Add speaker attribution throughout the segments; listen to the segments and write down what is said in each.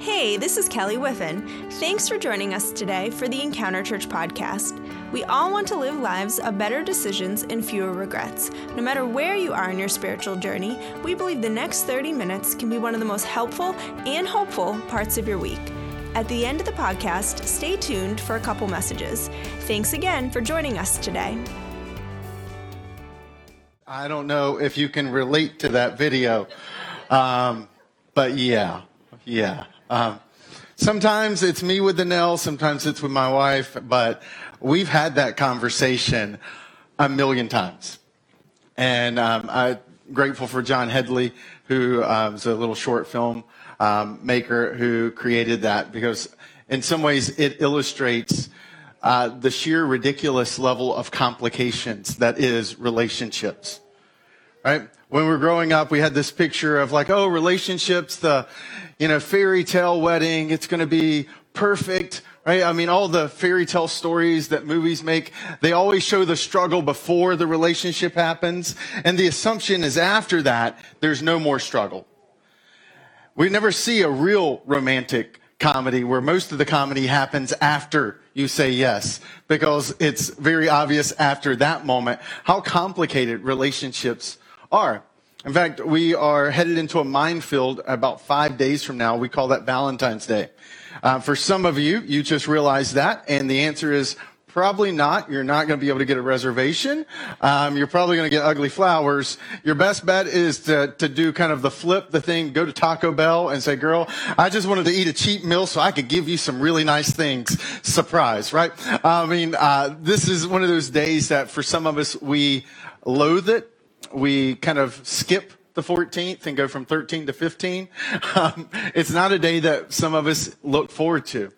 Speaker 1: Hey, this is Kelly Whiffen. Thanks for joining us today for the Encounter Church podcast. We all want to live lives of better decisions and fewer regrets. No matter where you are in your spiritual journey, we believe the next 30 minutes can be one of the most helpful and hopeful parts of your week. At the end of the podcast, stay tuned for a couple messages. Thanks again for joining us today.
Speaker 2: I don't know if you can relate to that video, um, but yeah, yeah. Um, sometimes it's me with the nail, sometimes it's with my wife, but we've had that conversation a million times. And um, I'm grateful for John Headley, who was a little short film um, maker who created that because in some ways it illustrates uh, the sheer ridiculous level of complications that is relationships. Right? When we were growing up, we had this picture of like, oh, relationships, the, you know, fairy tale wedding. It's going to be perfect. Right? I mean, all the fairy tale stories that movies make, they always show the struggle before the relationship happens. And the assumption is after that, there's no more struggle. We never see a real romantic comedy where most of the comedy happens after you say yes because it's very obvious after that moment how complicated relationships are. In fact, we are headed into a minefield about five days from now. We call that Valentine's Day. Uh, for some of you, you just realized that, and the answer is Probably not. You're not going to be able to get a reservation. Um, you're probably going to get ugly flowers. Your best bet is to, to do kind of the flip the thing, go to Taco Bell and say, girl, I just wanted to eat a cheap meal so I could give you some really nice things. Surprise, right? I mean, uh, this is one of those days that for some of us, we loathe it. We kind of skip the 14th and go from 13 to 15. Um, it's not a day that some of us look forward to.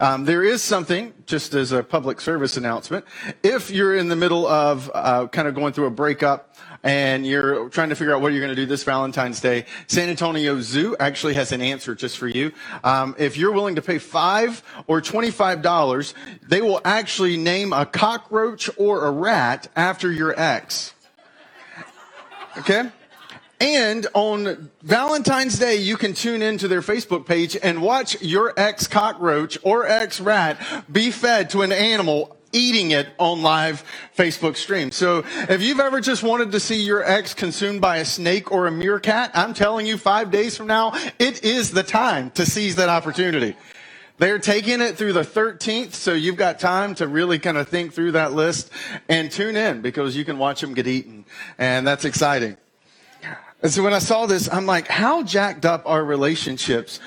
Speaker 2: Um, there is something, just as a public service announcement, if you're in the middle of uh, kind of going through a breakup and you're trying to figure out what you're going to do this Valentine's Day, San Antonio Zoo actually has an answer just for you. Um, if you're willing to pay five or twenty-five dollars, they will actually name a cockroach or a rat after your ex. Okay. And on Valentine's Day, you can tune into their Facebook page and watch your ex cockroach or ex rat be fed to an animal eating it on live Facebook stream. So if you've ever just wanted to see your ex consumed by a snake or a meerkat, I'm telling you five days from now, it is the time to seize that opportunity. They're taking it through the 13th, so you've got time to really kind of think through that list and tune in because you can watch them get eaten. And that's exciting. And so when I saw this, I'm like, how jacked up are relationships?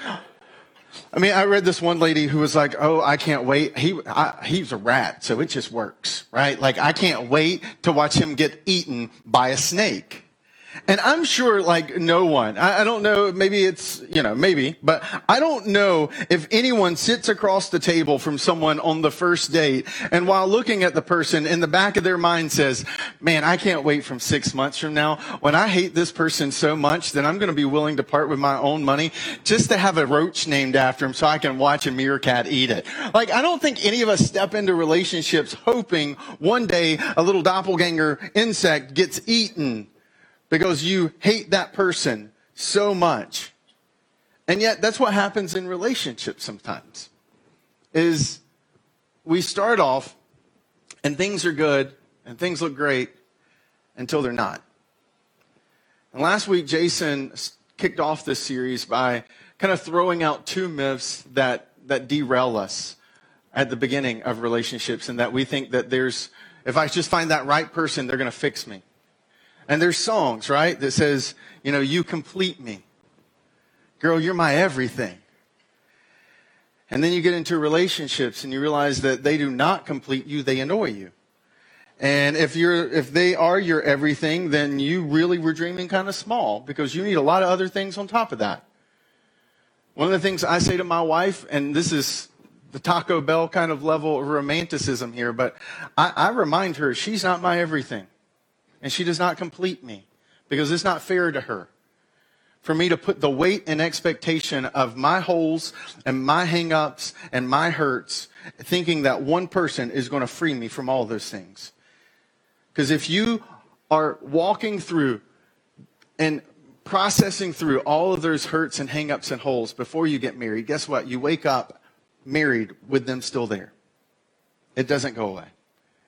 Speaker 2: I mean, I read this one lady who was like, "Oh, I can't wait. He I, he's a rat, so it just works, right? Like I can't wait to watch him get eaten by a snake." And I'm sure like no one, I, I, don't know, maybe it's, you know, maybe, but I don't know if anyone sits across the table from someone on the first date and while looking at the person in the back of their mind says, man, I can't wait from six months from now when I hate this person so much that I'm going to be willing to part with my own money just to have a roach named after him so I can watch a meerkat eat it. Like, I don't think any of us step into relationships hoping one day a little doppelganger insect gets eaten because you hate that person so much. And yet that's what happens in relationships sometimes. Is we start off and things are good and things look great until they're not. And last week Jason kicked off this series by kind of throwing out two myths that that derail us at the beginning of relationships and that we think that there's if I just find that right person they're going to fix me. And there's songs, right, that says, you know, you complete me. Girl, you're my everything. And then you get into relationships and you realize that they do not complete you, they annoy you. And if you're if they are your everything, then you really were dreaming kind of small because you need a lot of other things on top of that. One of the things I say to my wife, and this is the Taco Bell kind of level of romanticism here, but I, I remind her she's not my everything and she does not complete me because it's not fair to her for me to put the weight and expectation of my holes and my hangups and my hurts, thinking that one person is going to free me from all those things. Because if you are walking through and processing through all of those hurts and hangups and holes before you get married, guess what? You wake up married with them still there. It doesn't go away.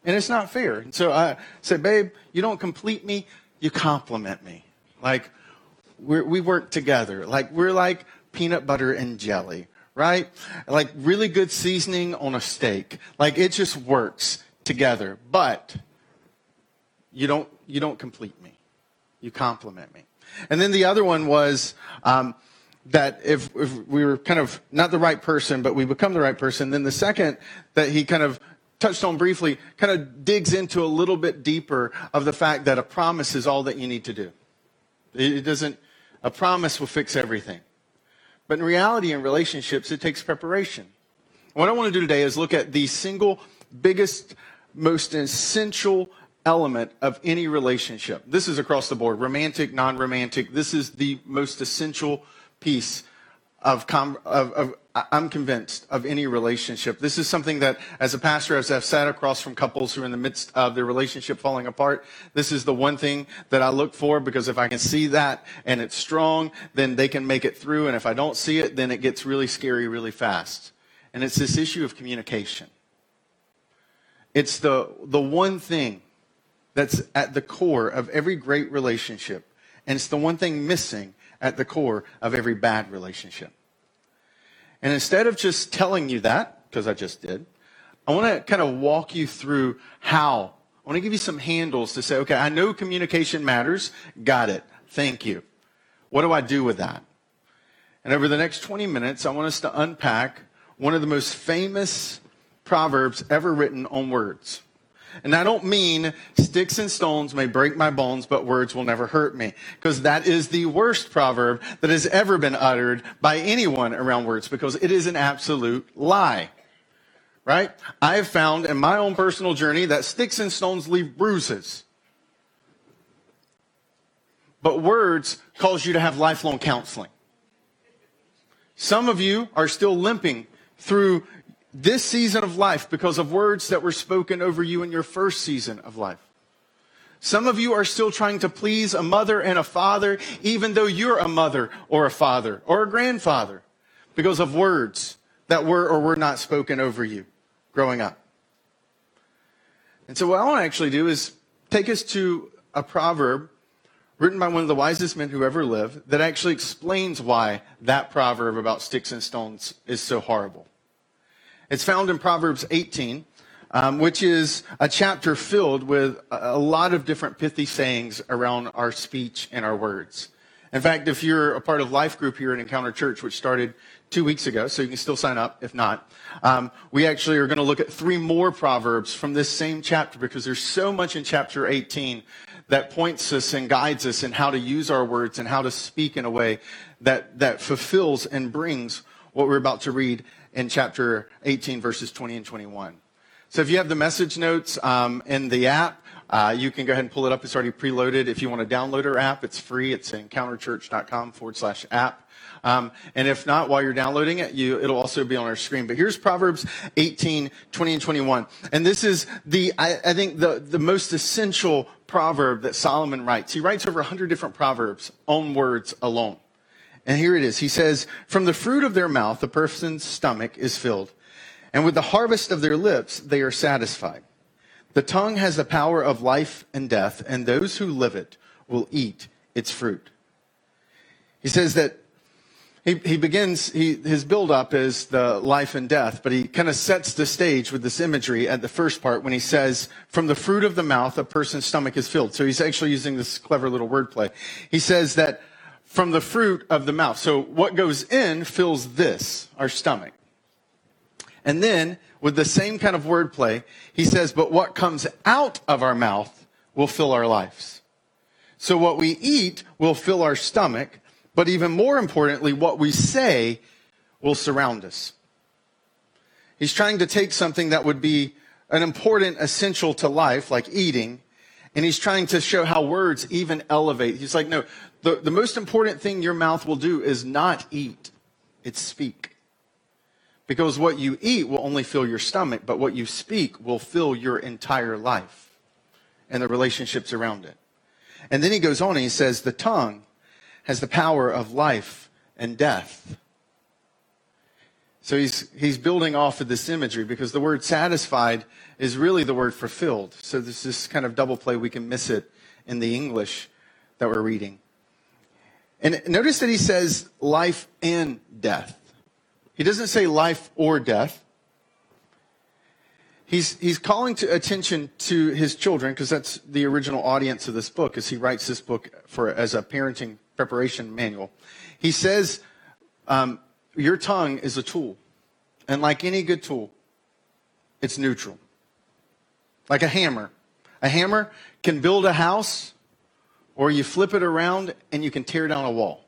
Speaker 2: And it's not fair. So I said, babe, you don't complete me, you complement me. Like, we work together. Like, we're like peanut butter and jelly, right? Like, really good seasoning on a steak. Like, it just works together. But you don't, you don't complete me. You complement me. And then the other one was um, that if, if we were kind of not the right person, but we become the right person, then the second that he kind of touched on briefly kind of digs into a little bit deeper of the fact that a promise is all that you need to do. It doesn't, a promise will fix everything. But in reality, in relationships, it takes preparation. What I want to do today is look at the single biggest, most essential element of any relationship. This is across the board romantic, non romantic. This is the most essential piece of, com- of, of, I'm convinced, of any relationship. This is something that, as a pastor, as I've sat across from couples who are in the midst of their relationship falling apart, this is the one thing that I look for because if I can see that and it's strong, then they can make it through. And if I don't see it, then it gets really scary really fast. And it's this issue of communication. It's the, the one thing that's at the core of every great relationship. And it's the one thing missing at the core of every bad relationship. And instead of just telling you that, because I just did, I want to kind of walk you through how. I want to give you some handles to say, okay, I know communication matters. Got it. Thank you. What do I do with that? And over the next 20 minutes, I want us to unpack one of the most famous proverbs ever written on words. And I don't mean sticks and stones may break my bones, but words will never hurt me. Because that is the worst proverb that has ever been uttered by anyone around words because it is an absolute lie. Right? I have found in my own personal journey that sticks and stones leave bruises. But words cause you to have lifelong counseling. Some of you are still limping through this season of life because of words that were spoken over you in your first season of life. Some of you are still trying to please a mother and a father, even though you're a mother or a father or a grandfather, because of words that were or were not spoken over you growing up. And so, what I want to actually do is take us to a proverb written by one of the wisest men who ever lived that actually explains why that proverb about sticks and stones is so horrible. It's found in Proverbs 18, um, which is a chapter filled with a lot of different pithy sayings around our speech and our words. In fact, if you're a part of Life Group here at Encounter Church, which started two weeks ago, so you can still sign up if not, um, we actually are going to look at three more Proverbs from this same chapter because there's so much in chapter 18 that points us and guides us in how to use our words and how to speak in a way that, that fulfills and brings what we're about to read in chapter 18, verses 20 and 21. So if you have the message notes um, in the app, uh, you can go ahead and pull it up. It's already preloaded. If you want to download our app, it's free. It's encounterchurch.com forward slash app. Um, and if not, while you're downloading it, you, it'll also be on our screen. But here's Proverbs 18, 20, and 21. And this is the, I, I think, the, the most essential proverb that Solomon writes. He writes over 100 different proverbs on words alone. And here it is. He says, From the fruit of their mouth, the person's stomach is filled, and with the harvest of their lips, they are satisfied. The tongue has the power of life and death, and those who live it will eat its fruit. He says that he, he begins, he, his build up is the life and death, but he kind of sets the stage with this imagery at the first part when he says, From the fruit of the mouth, a person's stomach is filled. So he's actually using this clever little wordplay. He says that from the fruit of the mouth. So what goes in fills this, our stomach. And then, with the same kind of wordplay, he says, but what comes out of our mouth will fill our lives. So what we eat will fill our stomach, but even more importantly, what we say will surround us. He's trying to take something that would be an important essential to life, like eating, and he's trying to show how words even elevate. He's like, no, the, the most important thing your mouth will do is not eat, it's speak. Because what you eat will only fill your stomach, but what you speak will fill your entire life and the relationships around it. And then he goes on and he says, the tongue has the power of life and death. So he's, he's building off of this imagery because the word satisfied is really the word fulfilled. So there's this kind of double play. We can miss it in the English that we're reading. And notice that he says life and death. He doesn't say life or death. He's, he's calling to attention to his children because that's the original audience of this book as he writes this book for as a parenting preparation manual. He says, um, your tongue is a tool. And like any good tool, it's neutral. Like a hammer. A hammer can build a house, or you flip it around and you can tear down a wall.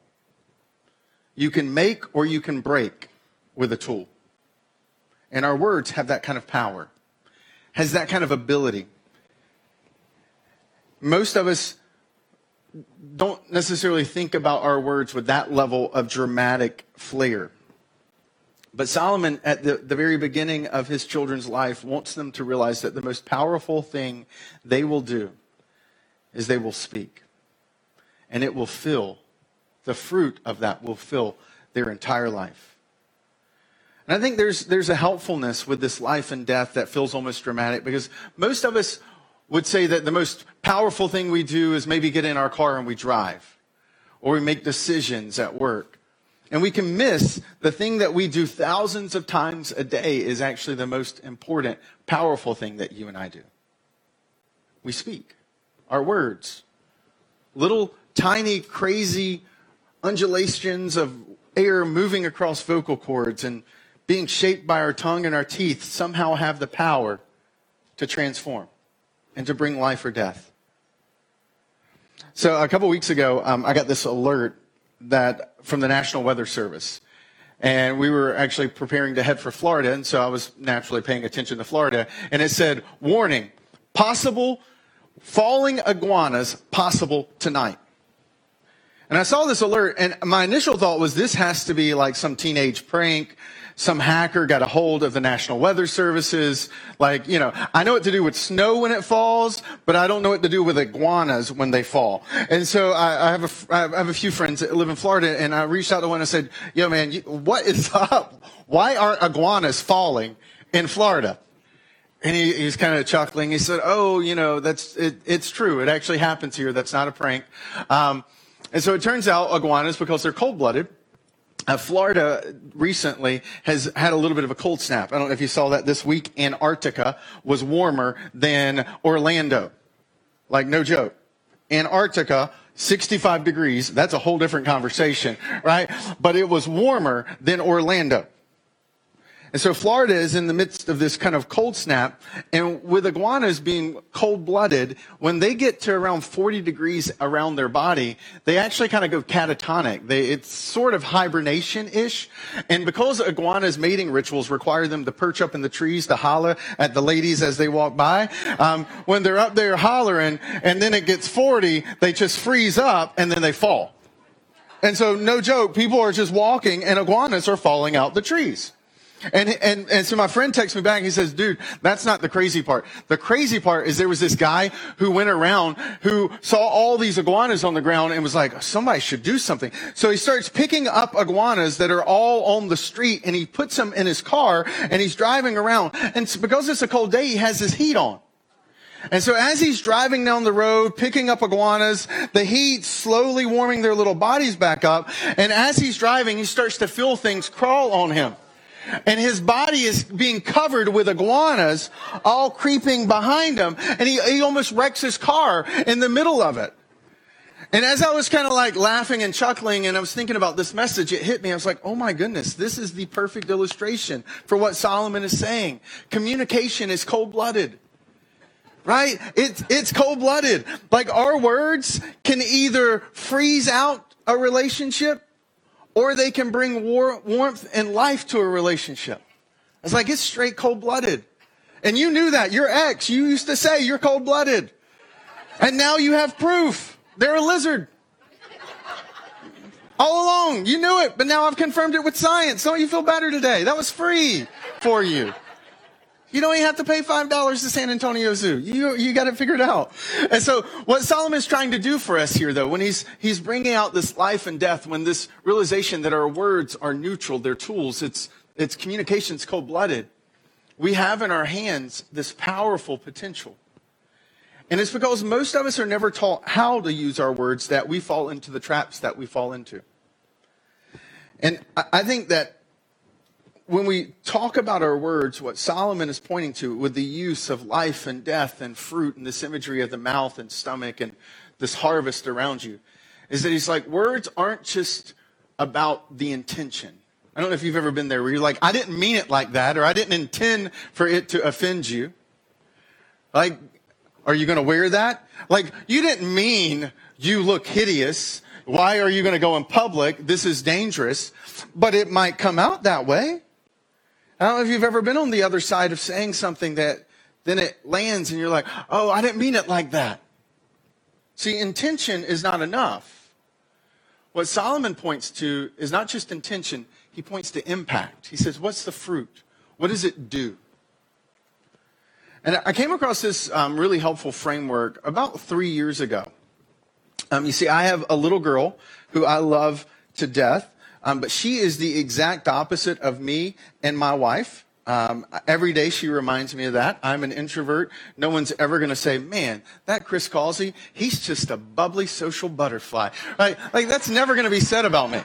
Speaker 2: You can make or you can break with a tool. And our words have that kind of power, has that kind of ability. Most of us don't necessarily think about our words with that level of dramatic flair. But Solomon, at the, the very beginning of his children's life, wants them to realize that the most powerful thing they will do is they will speak. And it will fill, the fruit of that will fill their entire life. And I think there's, there's a helpfulness with this life and death that feels almost dramatic because most of us would say that the most powerful thing we do is maybe get in our car and we drive or we make decisions at work. And we can miss the thing that we do thousands of times a day is actually the most important, powerful thing that you and I do. We speak. Our words. Little tiny, crazy undulations of air moving across vocal cords and being shaped by our tongue and our teeth somehow have the power to transform and to bring life or death. So a couple weeks ago, um, I got this alert that from the National Weather Service. And we were actually preparing to head for Florida, and so I was naturally paying attention to Florida. And it said, warning, possible falling iguanas possible tonight. And I saw this alert, and my initial thought was this has to be like some teenage prank some hacker got a hold of the National Weather Services. Like, you know, I know what to do with snow when it falls, but I don't know what to do with iguanas when they fall. And so I, I have a, I have a few friends that live in Florida, and I reached out to one and said, yo, man, what is up? Why aren't iguanas falling in Florida? And he, he's kind of chuckling. He said, "Oh, you know, that's it, it's true. It actually happens here. That's not a prank." Um, and so it turns out iguanas, because they're cold-blooded, uh, Florida recently has had a little bit of a cold snap. I don't know if you saw that this week. Antarctica was warmer than Orlando. Like, no joke. Antarctica, 65 degrees. That's a whole different conversation, right? But it was warmer than Orlando. And so Florida is in the midst of this kind of cold snap. And with iguanas being cold blooded, when they get to around 40 degrees around their body, they actually kind of go catatonic. They, it's sort of hibernation ish. And because iguanas' mating rituals require them to perch up in the trees to holler at the ladies as they walk by, um, when they're up there hollering and then it gets 40, they just freeze up and then they fall. And so, no joke, people are just walking and iguanas are falling out the trees. And, and, and so my friend texts me back. He says, dude, that's not the crazy part. The crazy part is there was this guy who went around who saw all these iguanas on the ground and was like, somebody should do something. So he starts picking up iguanas that are all on the street and he puts them in his car and he's driving around. And because it's a cold day, he has his heat on. And so as he's driving down the road, picking up iguanas, the heat slowly warming their little bodies back up. And as he's driving, he starts to feel things crawl on him and his body is being covered with iguanas all creeping behind him. And he, he almost wrecks his car in the middle of it. And as i was kind of like laughing and chuckling and i was thinking about this message it hit me. I was like oh my goodness this is the perfect illustration for what solomon is saying. Communication is cold-blooded. Right? It's, it's cold-blooded. Like our words can either freeze out a relationship or they can bring war, warmth and life to a relationship. It's like it's straight cold blooded. And you knew that. Your ex, you used to say you're cold blooded. And now you have proof. They're a lizard. All along, you knew it, but now I've confirmed it with science. Don't you feel better today? That was free for you. You don't even have to pay $5 to San Antonio Zoo. You, you got it figured out. And so what Solomon's trying to do for us here, though, when he's, he's bringing out this life and death, when this realization that our words are neutral, they're tools, it's, it's communication's cold blooded. We have in our hands this powerful potential. And it's because most of us are never taught how to use our words that we fall into the traps that we fall into. And I think that when we talk about our words, what Solomon is pointing to with the use of life and death and fruit and this imagery of the mouth and stomach and this harvest around you, is that he's like, words aren't just about the intention. I don't know if you've ever been there where you're like, I didn't mean it like that, or I didn't intend for it to offend you. Like, are you going to wear that? Like, you didn't mean you look hideous. Why are you going to go in public? This is dangerous. But it might come out that way. I don't know if you've ever been on the other side of saying something that then it lands and you're like, oh, I didn't mean it like that. See, intention is not enough. What Solomon points to is not just intention, he points to impact. He says, what's the fruit? What does it do? And I came across this um, really helpful framework about three years ago. Um, you see, I have a little girl who I love to death. Um, but she is the exact opposite of me and my wife. Um, every day she reminds me of that. I'm an introvert. No one's ever going to say, man, that Chris Causey, he's just a bubbly social butterfly. Right? Like that's never going to be said about me.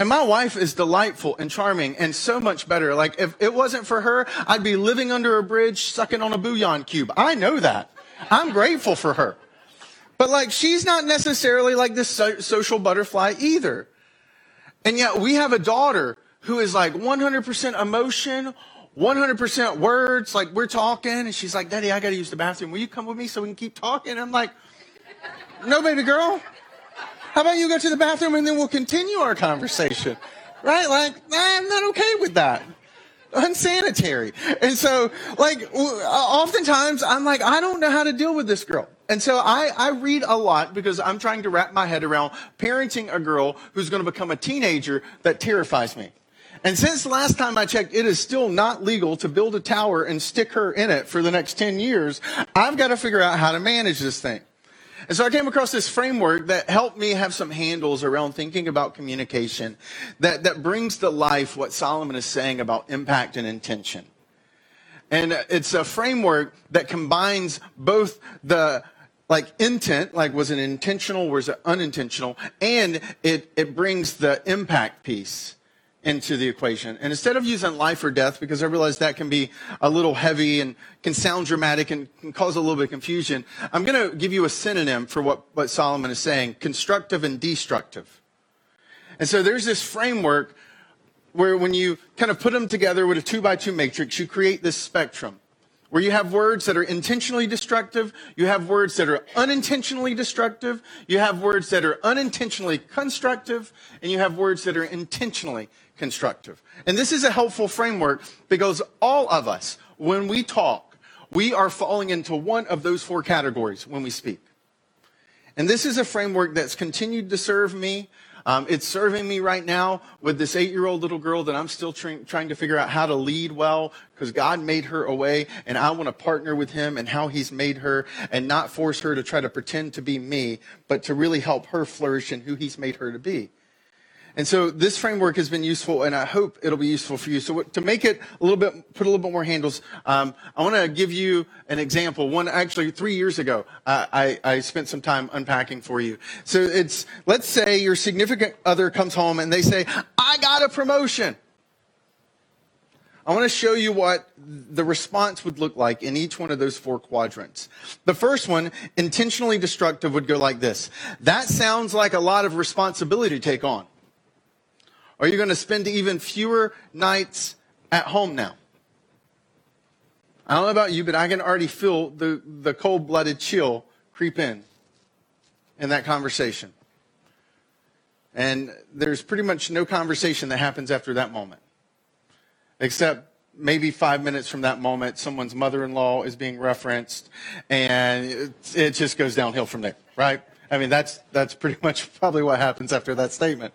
Speaker 2: And my wife is delightful and charming and so much better. Like if it wasn't for her, I'd be living under a bridge sucking on a bouillon cube. I know that. I'm grateful for her. But like she's not necessarily like this so- social butterfly either. And yet we have a daughter who is like 100% emotion, 100% words. Like we're talking and she's like, Daddy, I got to use the bathroom. Will you come with me so we can keep talking? I'm like, no, baby girl. How about you go to the bathroom and then we'll continue our conversation? Right? Like, I'm not okay with that unsanitary. And so, like, oftentimes I'm like, I don't know how to deal with this girl. And so I, I read a lot because I'm trying to wrap my head around parenting a girl who's going to become a teenager that terrifies me. And since last time I checked, it is still not legal to build a tower and stick her in it for the next 10 years. I've got to figure out how to manage this thing. And so I came across this framework that helped me have some handles around thinking about communication that, that brings to life what Solomon is saying about impact and intention. And it's a framework that combines both the like intent, like was it intentional, was it unintentional, and it, it brings the impact piece into the equation. And instead of using life or death, because I realize that can be a little heavy and can sound dramatic and can cause a little bit of confusion, I'm going to give you a synonym for what, what Solomon is saying, constructive and destructive. And so there's this framework where when you kind of put them together with a two by two matrix, you create this spectrum where you have words that are intentionally destructive, you have words that are unintentionally destructive, you have words that are unintentionally constructive, and you have words that are intentionally constructive. And this is a helpful framework because all of us, when we talk, we are falling into one of those four categories when we speak. And this is a framework that's continued to serve me um, it's serving me right now with this eight year old little girl that I'm still trying to figure out how to lead well because God made her a way and I want to partner with him and how he's made her and not force her to try to pretend to be me, but to really help her flourish in who he's made her to be. And so this framework has been useful, and I hope it'll be useful for you. So to make it a little bit, put a little bit more handles, um, I want to give you an example. One actually three years ago, uh, I, I spent some time unpacking for you. So it's let's say your significant other comes home and they say, "I got a promotion." I want to show you what the response would look like in each one of those four quadrants. The first one, intentionally destructive, would go like this. That sounds like a lot of responsibility to take on. Are you going to spend even fewer nights at home now? I don't know about you, but I can already feel the, the cold blooded chill creep in in that conversation. And there's pretty much no conversation that happens after that moment. Except maybe five minutes from that moment, someone's mother in law is being referenced, and it, it just goes downhill from there, right? I mean, that's, that's pretty much probably what happens after that statement.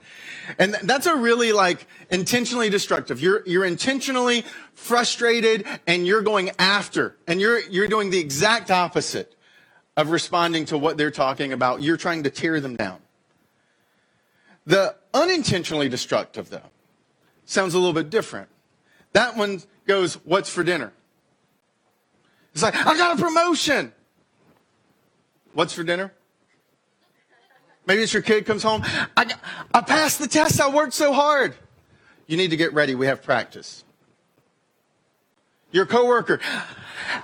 Speaker 2: And that's a really like intentionally destructive. You're, you're intentionally frustrated and you're going after and you're, you're doing the exact opposite of responding to what they're talking about. You're trying to tear them down. The unintentionally destructive though sounds a little bit different. That one goes, what's for dinner? It's like, I got a promotion. What's for dinner? Maybe it's your kid comes home. I, I passed the test. I worked so hard. You need to get ready. We have practice. Your coworker.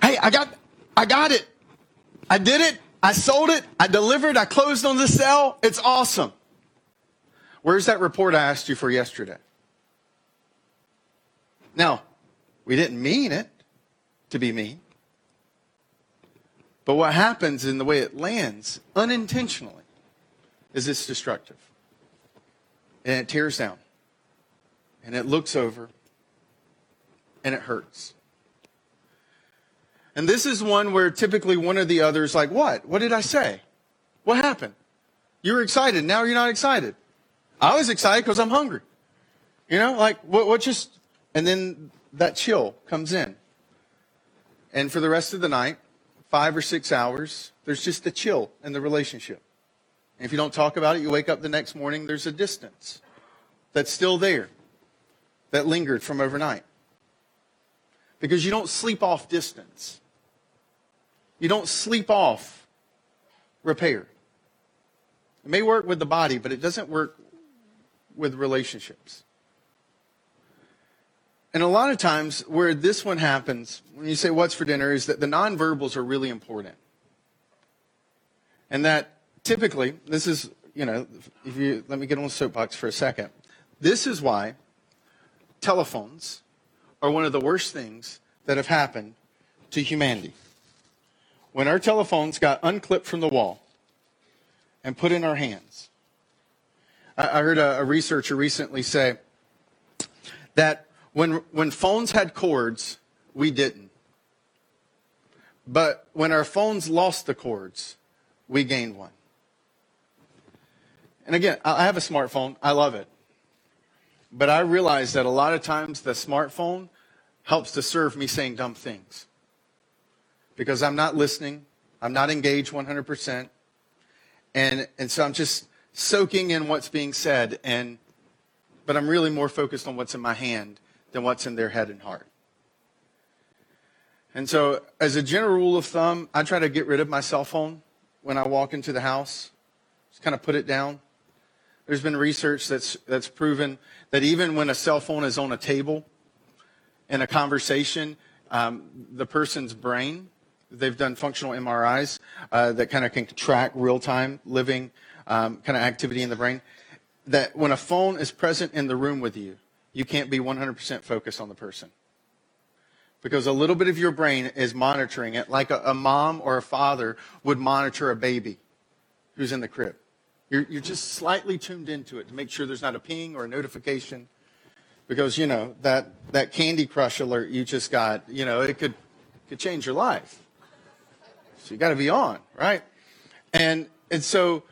Speaker 2: Hey, I got, I got it. I did it. I sold it. I delivered. I closed on the sale. It's awesome. Where's that report I asked you for yesterday? Now, we didn't mean it to be mean. But what happens in the way it lands unintentionally is it's destructive. And it tears down. And it looks over. And it hurts. And this is one where typically one or the other is like, What? What did I say? What happened? You were excited. Now you're not excited. I was excited because I'm hungry. You know, like, what, what just. And then that chill comes in. And for the rest of the night, five or six hours, there's just a chill in the relationship. And if you don't talk about it, you wake up the next morning, there's a distance that's still there that lingered from overnight. Because you don't sleep off distance. You don't sleep off repair. It may work with the body, but it doesn't work with relationships. And a lot of times, where this one happens, when you say, What's for dinner, is that the nonverbals are really important. And that typically, this is, you know, if you let me get on the soapbox for a second. This is why telephones are one of the worst things that have happened to humanity. When our telephones got unclipped from the wall and put in our hands, I, heard a, a researcher recently say that when, when phones had cords, we didn't. But when our phones lost the cords, we gained one. And again, I have a smartphone. I love it. But I realize that a lot of times the smartphone helps to serve me saying dumb things. Because I'm not listening. I'm not engaged 100%. And, and so I'm just soaking in what's being said. And, but I'm really more focused on what's in my hand than what's in their head and heart. And so, as a general rule of thumb, I try to get rid of my cell phone when I walk into the house. Just kind of put it down. There's been research that's, that's proven that even when a cell phone is on a table in a conversation, um, the person's brain, they've done functional MRIs uh, that kind of can track real time living um, kind of activity in the brain. That when a phone is present in the room with you, you can't be 100% focused on the person. Because a little bit of your brain is monitoring it like a, a mom or a father would monitor a baby who's in the crib. You're, you're just slightly tuned into it to make sure there's not a ping or a notification. Because, you know, that, that Candy Crush alert you just got, you know, it could, could change your life. So you got to be on, right? And, and so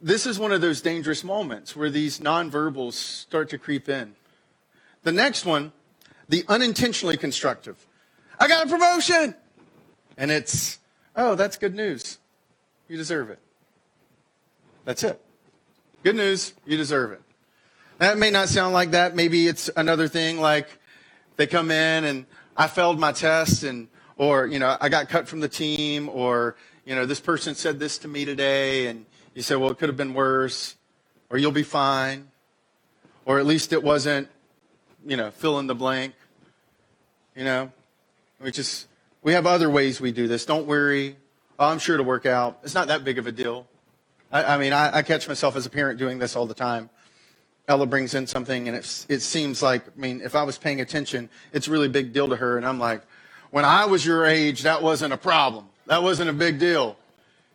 Speaker 2: this is one of those dangerous moments where these nonverbals start to creep in. The next one, the unintentionally constructive. I got a promotion. And it's, oh, that's good news. You deserve it. That's it. Good news. You deserve it. That may not sound like that. Maybe it's another thing like they come in and I failed my test and, or, you know, I got cut from the team or, you know, this person said this to me today and you say, well, it could have been worse or you'll be fine or at least it wasn't you know, fill in the blank. You know, we just, we have other ways we do this. Don't worry. Oh, I'm sure it'll work out. It's not that big of a deal. I, I mean, I, I, catch myself as a parent doing this all the time. Ella brings in something and it, it seems like, I mean, if I was paying attention, it's a really big deal to her. And I'm like, when I was your age, that wasn't a problem. That wasn't a big deal.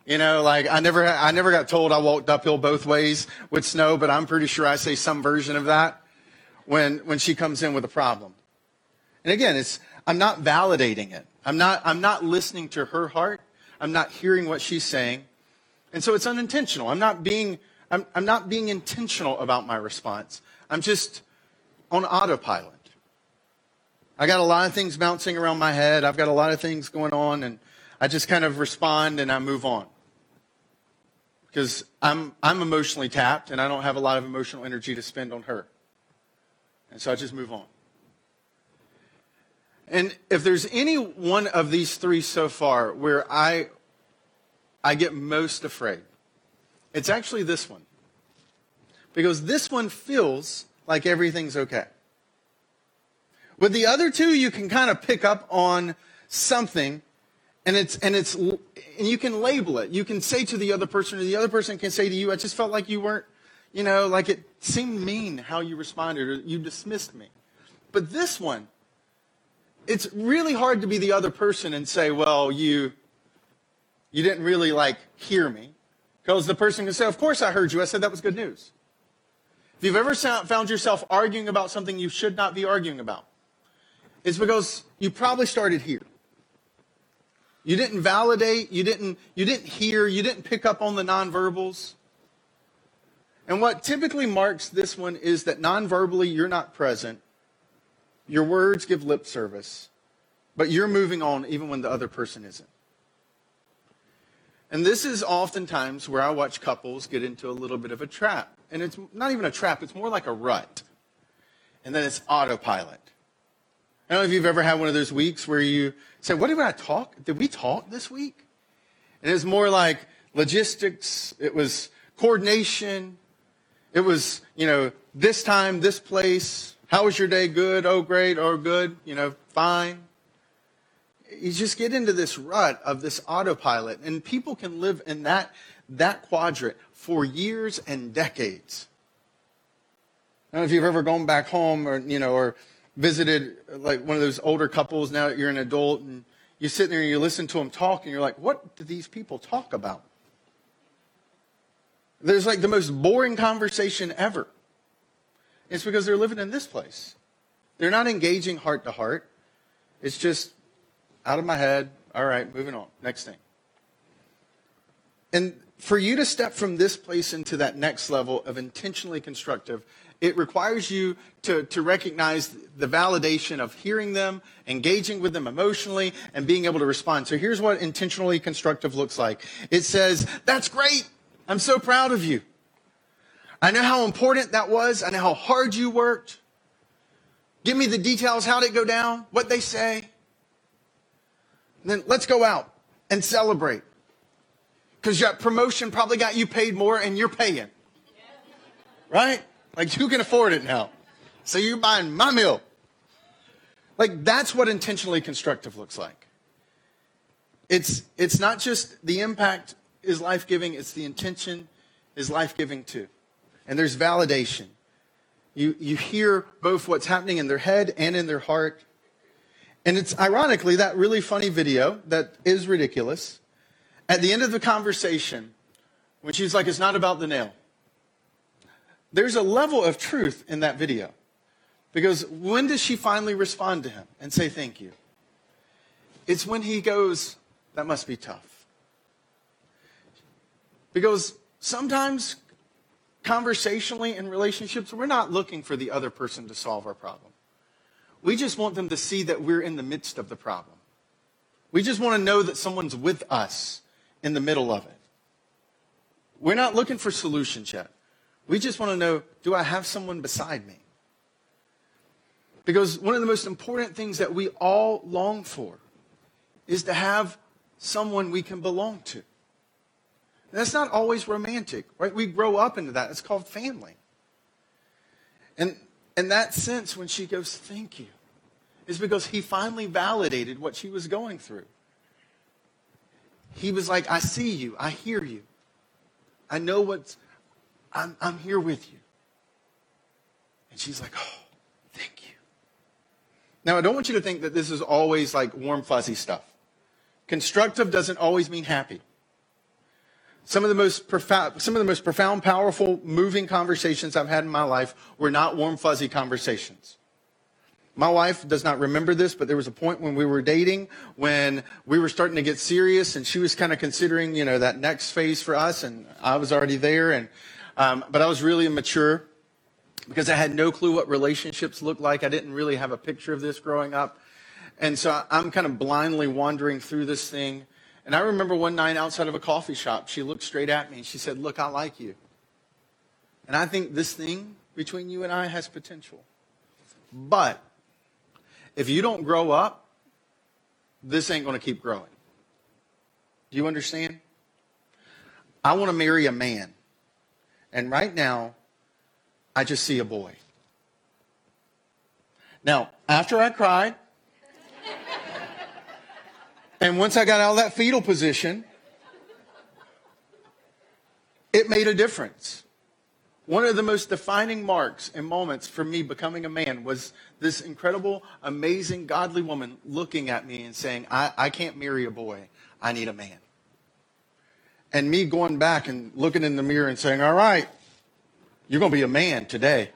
Speaker 2: You know, like I never, I never got told I walked uphill both ways with snow, but I'm pretty sure I say some version of that when, when she comes in with a problem. And again, it's, I'm not validating it. I'm not, I'm not listening to her heart. I'm not hearing what she's saying. And so it's unintentional. I'm not being, I'm, I'm not being intentional about my response. I'm just on autopilot. I got a lot of things bouncing around my head. I've got a lot of things going on, and I just kind of respond and I move on. Because I'm, I'm emotionally tapped, and I don't have a lot of emotional energy to spend on her. And so I just move on. And if there's any one of these three so far where I, I get most afraid, it's actually this one. Because this one feels like everything's okay. With the other two, you can kind of pick up on something and it's and it's and you can label it. You can say to the other person, or the other person can say to you, I just felt like you weren't, you know, like it seemed mean how you responded or you dismissed me. But this one, it's really hard to be the other person and say, well, you you didn't really like hear me. Because the person can say, Of course I heard you. I said that was good news. If you've ever found yourself arguing about something you should not be arguing about, it's because you probably started here. You didn't validate, you didn't, you didn't hear, you didn't pick up on the nonverbals. And what typically marks this one is that nonverbally you're not present. Your words give lip service, but you're moving on even when the other person isn't. And this is oftentimes where I watch couples get into a little bit of a trap. And it's not even a trap, it's more like a rut. And then it's autopilot. I don't know if you've ever had one of those weeks where you say, What did I talk? Did we talk this week? And it was more like logistics, it was coordination, it was, you know, this time, this place. How was your day? Good. Oh, great. Oh, good. You know, fine. You just get into this rut of this autopilot, and people can live in that, that quadrant for years and decades. I don't know if you've ever gone back home or, you know, or visited like one of those older couples now that you're an adult and you sit there and you listen to them talk and you're like, what do these people talk about? There's like the most boring conversation ever. It's because they're living in this place. They're not engaging heart to heart. It's just out of my head. All right, moving on. Next thing. And for you to step from this place into that next level of intentionally constructive it requires you to, to recognize the validation of hearing them, engaging with them emotionally, and being able to respond. So here's what intentionally constructive looks like. It says, that's great. I'm so proud of you. I know how important that was. I know how hard you worked. Give me the details. How'd it go down? What they say? Then let's go out and celebrate. Because your promotion probably got you paid more and you're paying. Right? Like you can afford it now. So you're buying my meal. Like that's what intentionally constructive looks like. It's it's not just the impact is life-giving, it's the intention is life-giving too. And there's validation. You you hear both what's happening in their head and in their heart. And it's ironically that really funny video that is ridiculous. At the end of the conversation, when she's like, it's not about the nail there's a level of truth in that video. Because when does she finally respond to him and say thank you? It's when he goes, that must be tough. Because sometimes conversationally in relationships, we're not looking for the other person to solve our problem. We just want them to see that we're in the midst of the problem. We just want to know that someone's with us in the middle of it. We're not looking for solutions yet. We just want to know do I have someone beside me? Because one of the most important things that we all long for is to have someone we can belong to. And that's not always romantic, right? We grow up into that. It's called family. And in that sense, when she goes, thank you, is because he finally validated what she was going through. He was like, I see you. I hear you. I know what's I'm, I'm here with you. And she's like, oh, thank you. Now, I don't want you to think that this is always like warm, fuzzy stuff. Constructive doesn't always mean happy. Some of the most profound, some of the most profound, powerful, moving conversations I've had in my life were not warm, fuzzy conversations. My wife does not remember this, but there was a point when we were dating when we were starting to get serious, and she was kind of considering, you know, that next phase for us, and I was already there, and um, but I was really immature because I had no clue what relationships looked like. I didn't really have a picture of this growing up, and so I'm kind of blindly wandering through this thing. And I remember one night outside of a coffee shop, she looked straight at me and she said, "Look, I like you." And I think this thing between you and I has potential. But if you don't grow up, this ain't going to keep growing. Do you understand? I want to marry a man. And right now, I just see a boy. Now, after I cried, and once I got out of that fetal position, it made a difference. One of the most defining marks and moments for me becoming a man was this incredible, amazing, godly woman looking at me and saying, I, I can't marry a boy. I need a man. And me going back and looking in the mirror and saying, All right, you're going to be a man today.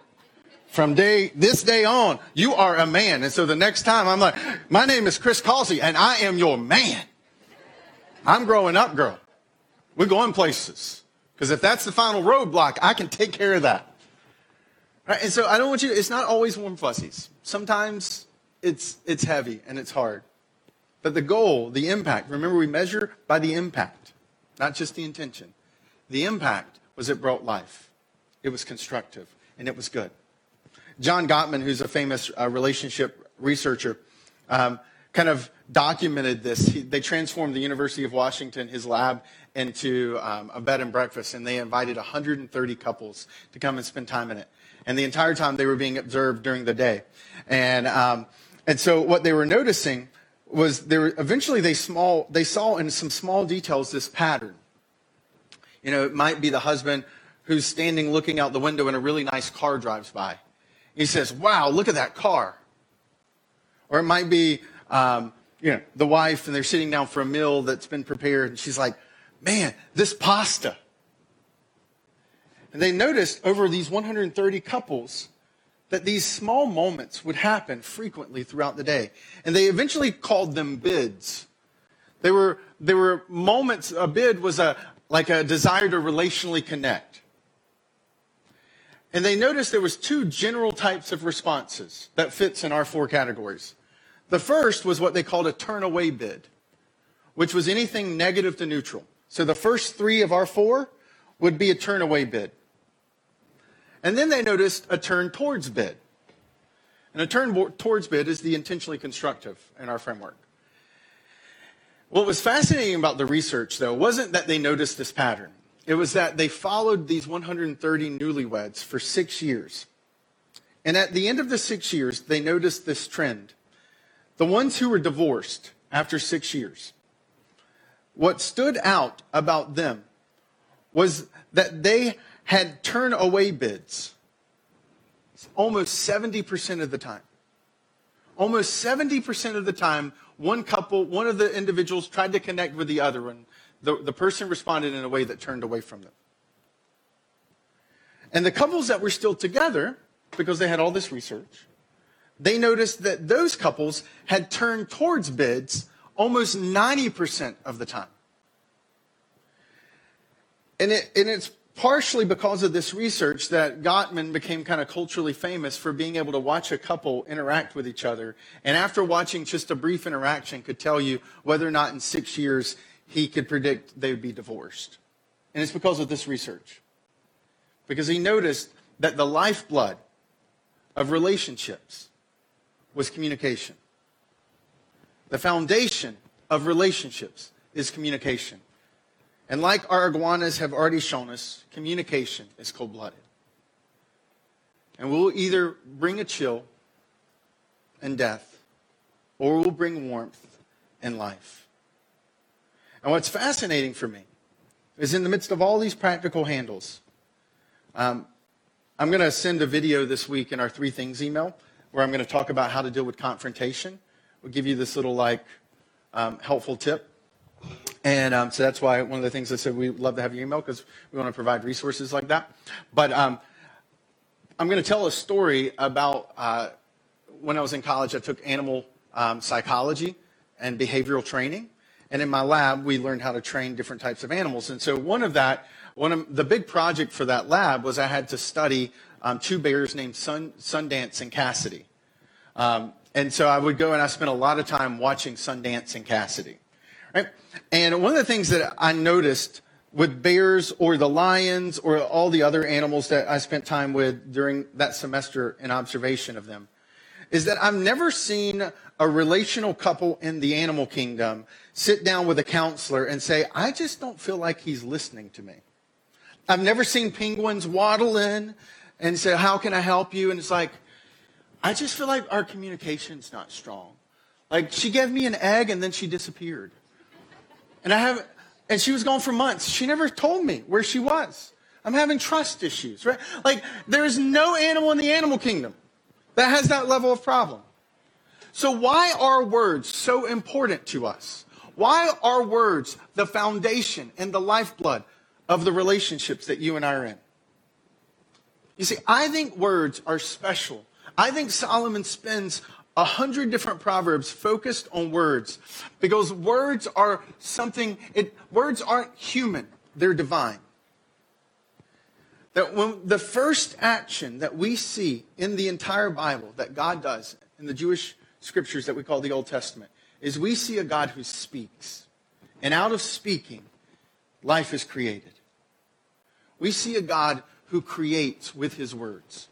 Speaker 2: From day this day on, you are a man. And so the next time I'm like, my name is Chris Causey and I am your man. I'm growing up, girl. We're going places. Because if that's the final roadblock, I can take care of that. Right? And so I don't want you, it's not always warm fuzzies. Sometimes it's, it's heavy and it's hard. But the goal, the impact, remember we measure by the impact, not just the intention. The impact was it brought life. It was constructive and it was good. John Gottman, who's a famous uh, relationship researcher, um, kind of documented this. He, they transformed the University of Washington, his lab, into um, a bed and breakfast, and they invited 130 couples to come and spend time in it. And the entire time they were being observed during the day. And, um, and so what they were noticing was there eventually they small they saw in some small details this pattern. You know, it might be the husband who's standing looking out the window and a really nice car drives by. He says, "Wow, look at that car." Or it might be um, you know, the wife and they're sitting down for a meal that's been prepared and she's like, man, this pasta. And they noticed over these 130 couples that these small moments would happen frequently throughout the day. And they eventually called them bids. They were, they were moments, a bid was a, like a desire to relationally connect. And they noticed there was two general types of responses that fits in our four categories. The first was what they called a turn away bid, which was anything negative to neutral. So the first three of our four would be a turn away bid. And then they noticed a turn towards bid. And a turn towards bid is the intentionally constructive in our framework. What was fascinating about the research, though, wasn't that they noticed this pattern. It was that they followed these 130 newlyweds for six years. And at the end of the six years, they noticed this trend. The ones who were divorced after six years, what stood out about them was that they had turn away bids almost 70% of the time. Almost 70% of the time, one couple, one of the individuals tried to connect with the other, and the, the person responded in a way that turned away from them. And the couples that were still together, because they had all this research, they noticed that those couples had turned towards bids almost 90% of the time. And, it, and it's partially because of this research that Gottman became kind of culturally famous for being able to watch a couple interact with each other. And after watching just a brief interaction, could tell you whether or not in six years he could predict they would be divorced. And it's because of this research. Because he noticed that the lifeblood of relationships was communication. The foundation of relationships is communication. And like our iguanas have already shown us, communication is cold blooded. And we'll either bring a chill and death, or we'll bring warmth and life. And what's fascinating for me is in the midst of all these practical handles, um, I'm going to send a video this week in our Three Things email where I'm going to talk about how to deal with confrontation. We'll give you this little like um, helpful tip. And um, so that's why one of the things I said we love to have your email because we want to provide resources like that. But um, I'm going to tell a story about uh, when I was in college, I took animal um, psychology and behavioral training. And in my lab, we learned how to train different types of animals. And so one of that, one of the big project for that lab was I had to study um, two bears named Sun, Sundance and Cassidy. Um, and so I would go and I spent a lot of time watching Sundance and Cassidy. Right? And one of the things that I noticed with bears or the lions or all the other animals that I spent time with during that semester in observation of them is that I've never seen a relational couple in the animal kingdom sit down with a counselor and say, I just don't feel like he's listening to me. I've never seen penguins waddle in and say, How can I help you? And it's like, I just feel like our communication's not strong. Like she gave me an egg and then she disappeared. And I have and she was gone for months. She never told me where she was. I'm having trust issues, right? Like there is no animal in the animal kingdom that has that level of problem. So why are words so important to us? Why are words the foundation and the lifeblood of the relationships that you and I are in? You see, I think words are special. I think Solomon spends a hundred different proverbs focused on words because words are something, it, words aren't human, they're divine. That when the first action that we see in the entire Bible that God does in the Jewish scriptures that we call the Old Testament is we see a God who speaks. And out of speaking, life is created. We see a God who creates with his words.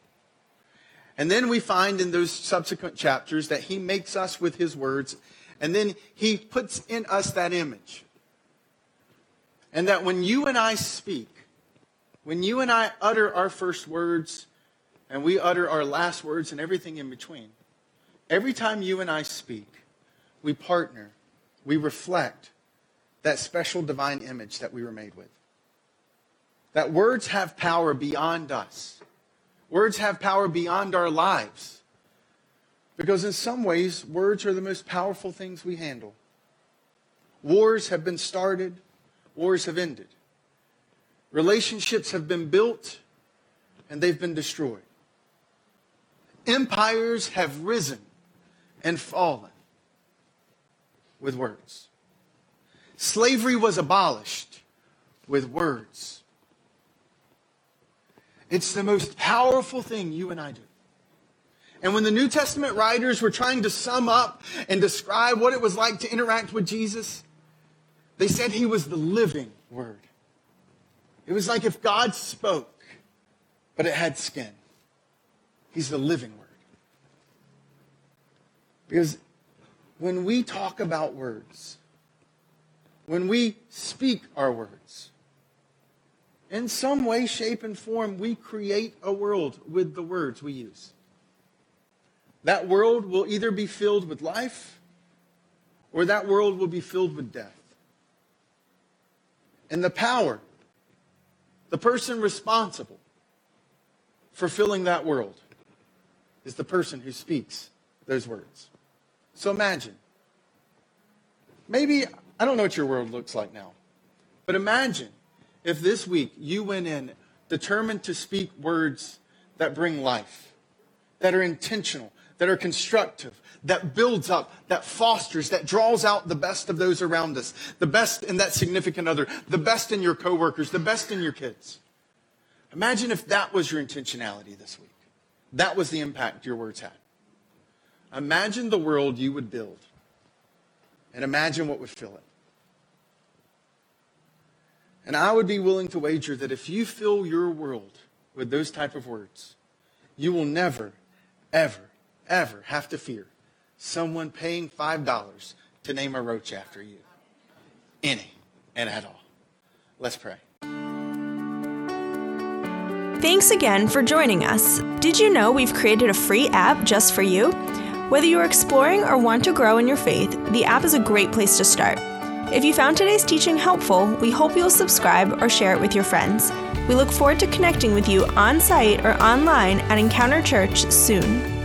Speaker 2: And then we find in those subsequent chapters that he makes us with his words, and then he puts in us that image. And that when you and I speak, when you and I utter our first words, and we utter our last words and everything in between, every time you and I speak, we partner, we reflect that special divine image that we were made with. That words have power beyond us. Words have power beyond our lives. Because in some ways, words are the most powerful things we handle. Wars have been started, wars have ended. Relationships have been built, and they've been destroyed. Empires have risen and fallen with words. Slavery was abolished with words. It's the most powerful thing you and I do. And when the New Testament writers were trying to sum up and describe what it was like to interact with Jesus, they said he was the living word. It was like if God spoke, but it had skin. He's the living word. Because when we talk about words, when we speak our words, in some way, shape, and form, we create a world with the words we use. That world will either be filled with life or that world will be filled with death. And the power, the person responsible for filling that world, is the person who speaks those words. So imagine. Maybe, I don't know what your world looks like now, but imagine if this week you went in determined to speak words that bring life, that are intentional, that are constructive, that builds up, that fosters, that draws out the best of those around us, the best in that significant other, the best in your coworkers, the best in your kids. Imagine if that was your intentionality this week. That was the impact your words had. Imagine the world you would build and imagine what would fill it. And I would be willing to wager that if you fill your world with those type of words, you will never, ever, ever have to fear someone paying $5 to name a roach after you. Any and at all. Let's pray.
Speaker 1: Thanks again for joining us. Did you know we've created a free app just for you? Whether you're exploring or want to grow in your faith, the app is a great place to start. If you found today's teaching helpful, we hope you'll subscribe or share it with your friends. We look forward to connecting with you on site or online at Encounter Church soon.